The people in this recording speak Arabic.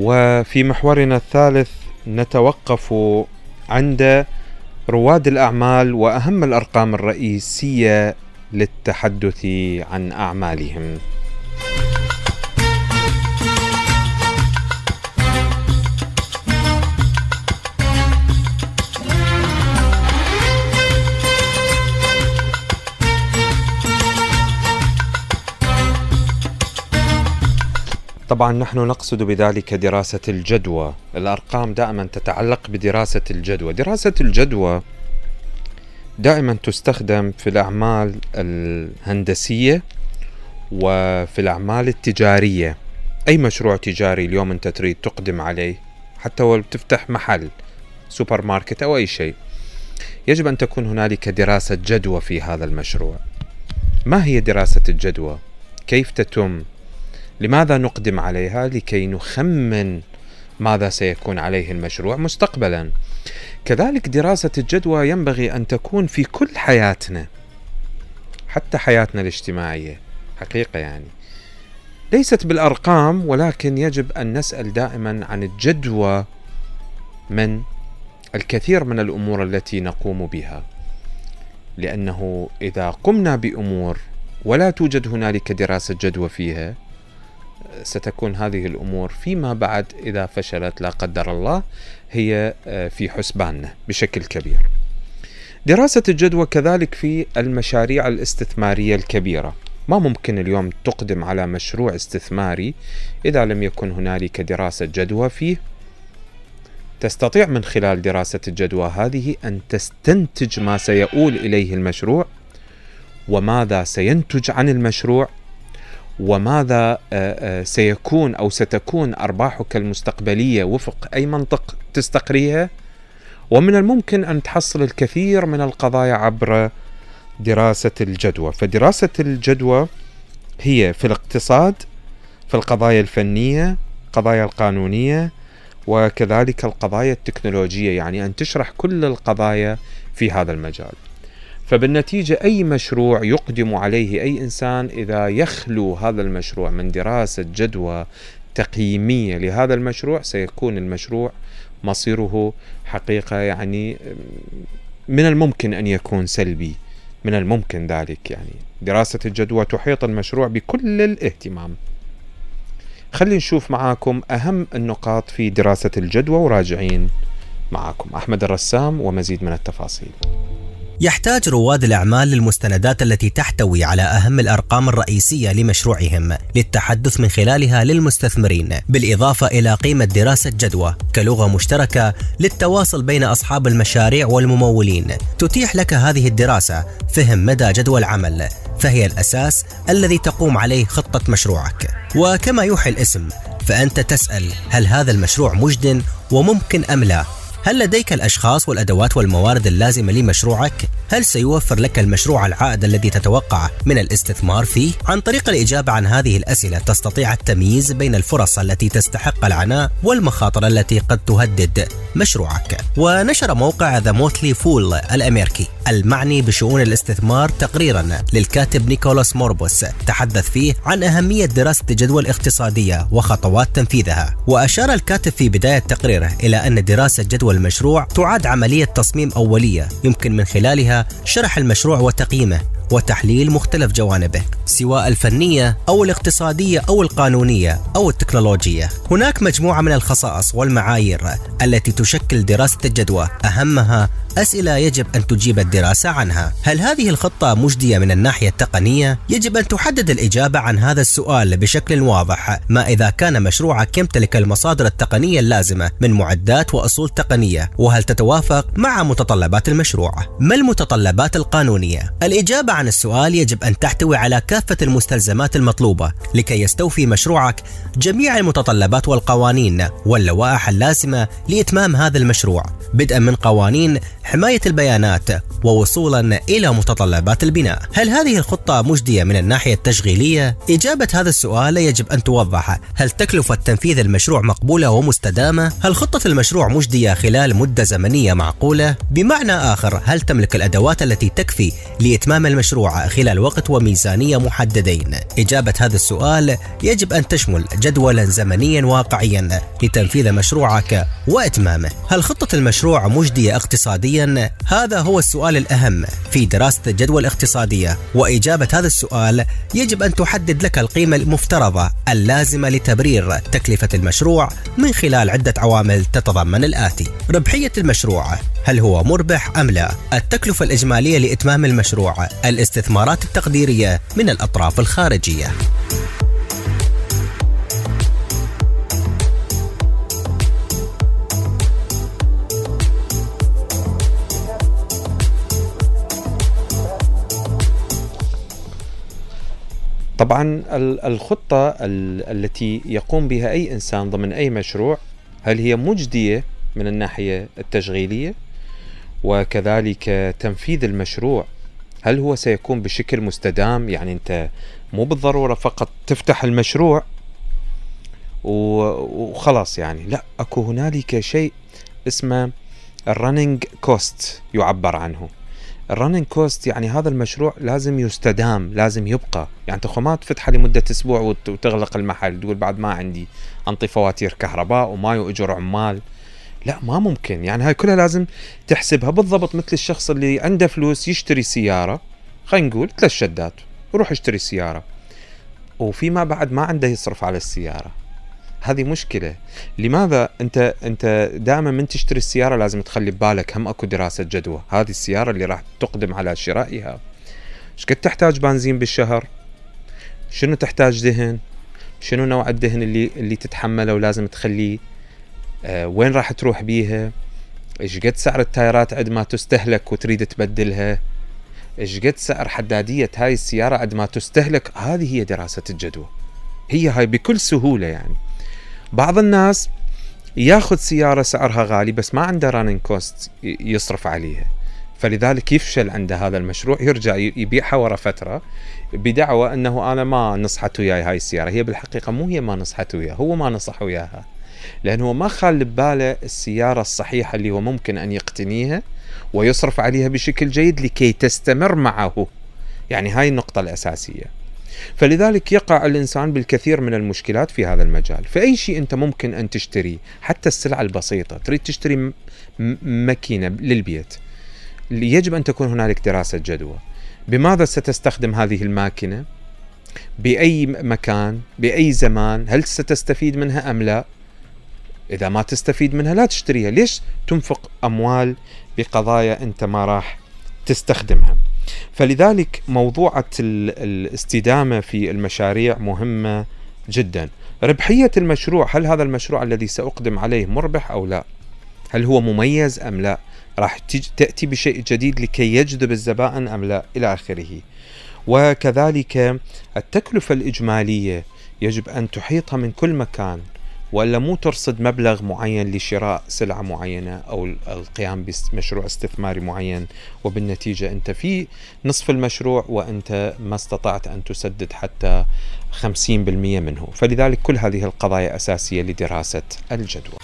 وفي محورنا الثالث نتوقف عند رواد الأعمال وأهم الأرقام الرئيسية للتحدث عن أعمالهم. طبعا نحن نقصد بذلك دراسة الجدوى. الأرقام دائما تتعلق بدراسة الجدوى. دراسة الجدوى دائما تستخدم في الأعمال الهندسية وفي الأعمال التجارية. أي مشروع تجاري اليوم أنت تريد تقدم عليه؟ حتى ولو تفتح محل سوبر ماركت أو أي شيء. يجب أن تكون هنالك دراسة جدوى في هذا المشروع. ما هي دراسة الجدوى؟ كيف تتم؟ لماذا نقدم عليها؟ لكي نخمن ماذا سيكون عليه المشروع مستقبلا. كذلك دراسة الجدوى ينبغي أن تكون في كل حياتنا حتى حياتنا الاجتماعية حقيقة يعني. ليست بالأرقام ولكن يجب أن نسأل دائما عن الجدوى من الكثير من الأمور التي نقوم بها. لأنه إذا قمنا بأمور ولا توجد هنالك دراسة جدوى فيها ستكون هذه الأمور فيما بعد إذا فشلت لا قدر الله هي آه، في حسباننا بشكل كبير. دراسة الجدوى كذلك في المشاريع الاستثمارية الكبيرة. ما ممكن اليوم تقدم على مشروع استثماري إذا لم يكن هنالك دراسة جدوى فيه. تستطيع من خلال دراسة الجدوى هذه أن تستنتج ما سيؤول إليه المشروع وماذا سينتج عن المشروع وماذا آه، آه، سيكون أو ستكون أرباحك المستقبلية وفق أي منطق تستقريها؟ ومن الممكن أن تحصل الكثير من القضايا عبر دراسة الجدوى. فدراسة الجدوى هي في الاقتصاد في القضايا الفنية القضايا القانونية وكذلك القضايا التكنولوجية يعني أن تشرح كل القضايا في هذا المجال. فبالنتيجة أي مشروع يقدم عليه أي إنسان إذا يخلو هذا المشروع من دراسة جدوى تقييمية لهذا المشروع سيكون المشروع مصيره حقيقة يعني من الممكن أن يكون سلبي. من الممكن ذلك يعني. دراسة الجدوى تحيط المشروع بكل الاهتمام. خلينا نشوف معاكم أهم النقاط في دراسة الجدوى وراجعين معاكم. أحمد الرسام ومزيد من التفاصيل. يحتاج رواد الأعمال للمستندات التي تحتوي على أهم الأرقام الرئيسية لمشروعهم للتحدث من خلالها للمستثمرين بالإضافة إلى قيمة دراسة جدوى كلغة مشتركة للتواصل بين أصحاب المشاريع والممولين. تتيح لك هذه الدراسة فهم مدى جدوى العمل فهي الأساس الذي تقوم عليه خطة مشروعك. وكما يوحي الاسم فأنت تسأل هل هذا المشروع مجد وممكن أم لا؟ هل لديك الأشخاص والأدوات والموارد اللازمة لمشروعك؟ هل سيوفر لك المشروع العائد الذي تتوقعه من الاستثمار فيه؟ عن طريق الإجابة عن هذه الأسئلة تستطيع التمييز بين الفرص التي تستحق العناء والمخاطر التي قد تهدد مشروعك. ونشر موقع The Motley Fool الأمريكي المعني بشؤون الاستثمار تقريرا للكاتب نيكولاس موربوس تحدث فيه عن أهمية دراسة الجدوى الاقتصادية وخطوات تنفيذها. وأشار الكاتب في بداية تقريره إلى أن دراسة جدوى المشروع تعد عملية تصميم أولية يمكن من خلالها شرح المشروع وتقييمه وتحليل مختلف جوانبه سواء الفنية أو الاقتصادية أو القانونية أو التكنولوجية. هناك مجموعة من الخصائص والمعايير التي تشكل دراسة الجدوى أهمها أسئلة يجب أن تجيب الدراسة عنها هل هذه الخطة مجدية من الناحية التقنية؟ يجب أن تحدد الإجابة عن هذا السؤال بشكل واضح ما إذا كان مشروعك يمتلك المصادر التقنية اللازمة من معدات وأصول تقنية وهل تتوافق مع متطلبات المشروع؟ ما المتطلبات القانونية؟ الإجابة عن السؤال يجب أن تحتوي على كافة المستلزمات المطلوبة لكي يستوفي مشروعك جميع المتطلبات والقوانين واللوائح اللازمة لإتمام هذا المشروع بدءا من قوانين حماية البيانات ووصولا إلى متطلبات البناء هل هذه الخطة مجدية من الناحية التشغيلية؟ إجابة هذا السؤال يجب أن توضح هل تكلفة تنفيذ المشروع مقبولة ومستدامة؟ هل خطة المشروع مجدية خلال مدة زمنية معقولة؟ بمعنى آخر هل تملك الأدوات التي تكفي لإتمام المشروع خلال وقت وميزانية محددين؟ إجابة هذا السؤال يجب أن تشمل جدولا زمنيا واقعيا لتنفيذ مشروعك وإتمامه هل خطة المشروع مجدية اقتصاديا؟ هذا هو السؤال الأهم في دراسة الجدوى الاقتصادية وإجابة هذا السؤال يجب أن تحدد لك القيمة المفترضة اللازمة لتبرير تكلفة المشروع من خلال عدة عوامل تتضمن الآتي ربحية المشروع هل هو مربح أم لا؟ التكلفة الإجمالية لإتمام المشروع الاستثمارات التقديرية من الأطراف الخارجية طبعا الخطة التي يقوم بها أي إنسان ضمن أي مشروع هل هي مجدية من الناحية التشغيلية؟ وكذلك تنفيذ المشروع هل هو سيكون بشكل مستدام؟ يعني أنت مو بالضرورة فقط تفتح المشروع وخلاص يعني لا أكو هنالك شيء اسمه ال running cost يعبر عنه. ال running cost يعني هذا المشروع لازم يستدام لازم يبقى. يعني انت ما تفتحه لمدة أسبوع وتغلق المحل تقول بعد ما عندي أنطي فواتير كهرباء وماي واجر عمال لا ما ممكن. يعني هاي كلها لازم تحسبها بالضبط مثل الشخص اللي عنده فلوس يشتري سيارة خلينا نقول ثلاث شدات وروح اشتري سيارة. وفيما بعد ما عنده يصرف على السيارة. هذه مشكلة. لماذا أنت أنت دائما من تشتري السيارة لازم تخلي ببالك هم أكو دراسة جدوى. هذه السيارة اللي راح تقدم على شرائها. إيش قد تحتاج بنزين بالشهر؟ شنو تحتاج دهن؟ شنو نوع الدهن اللي اللي تتحمله ولازم تخليه؟ آه وين راح تروح بيها؟ إيش قد سعر التايرات عند ما تستهلك وتريد تبدلها؟ إيش قد سعر حدادية هاي السيارة عند ما تستهلك؟ هذه هي دراسة الجدوى. هي هاي بكل سهولة يعني. بعض الناس ياخذ سيارة سعرها غالي بس ما عنده running cost يصرف عليها. فلذلك يفشل عنده هذا المشروع يرجع يبيعها ورا فترة بدعوى إنه أنا ما نصحت وياي هاي السيارة. هي بالحقيقة مو هي ما نصحت وياه هو ما نصح وياها. لأنه ما خال بباله السيارة الصحيحة اللي هو ممكن أن يقتنيها ويصرف عليها بشكل جيد لكي تستمر معه. يعني هاي النقطة الأساسية. فلذلك يقع الإنسان بالكثير من المشكلات في هذا المجال. فأي شيء أنت ممكن أن تشتريه حتى السلعة البسيطة تريد تشتري ماكينة للبيت يجب أن تكون هنالك دراسة جدوى. بماذا ستستخدم هذه الماكينة؟ بأي مكان؟ بأي زمان؟ هل ستستفيد منها أم لا؟ إذا ما تستفيد منها لا تشتريها. ليش تنفق أموال بقضايا أنت ما راح تستخدمها؟ فلذلك موضوعة الاستدامة في المشاريع مهمة جدا. ربحية المشروع هل هذا المشروع الذي سأقدم عليه مربح أو لا؟ هل هو مميز أم لا؟ راح تأتي بشيء جديد لكي يجذب الزبائن أم لا؟ إلى آخره. وكذلك التكلفة الإجمالية يجب أن تحيطها من كل مكان. ولا مو ترصد مبلغ معين لشراء سلعة معينة أو القيام بمشروع استثماري معين؟ وبالنتيجة أنت في نصف المشروع وأنت ما استطعت أن تسدد حتى 50% منه. فلذلك كل هذه القضايا أساسية لدراسة الجدوى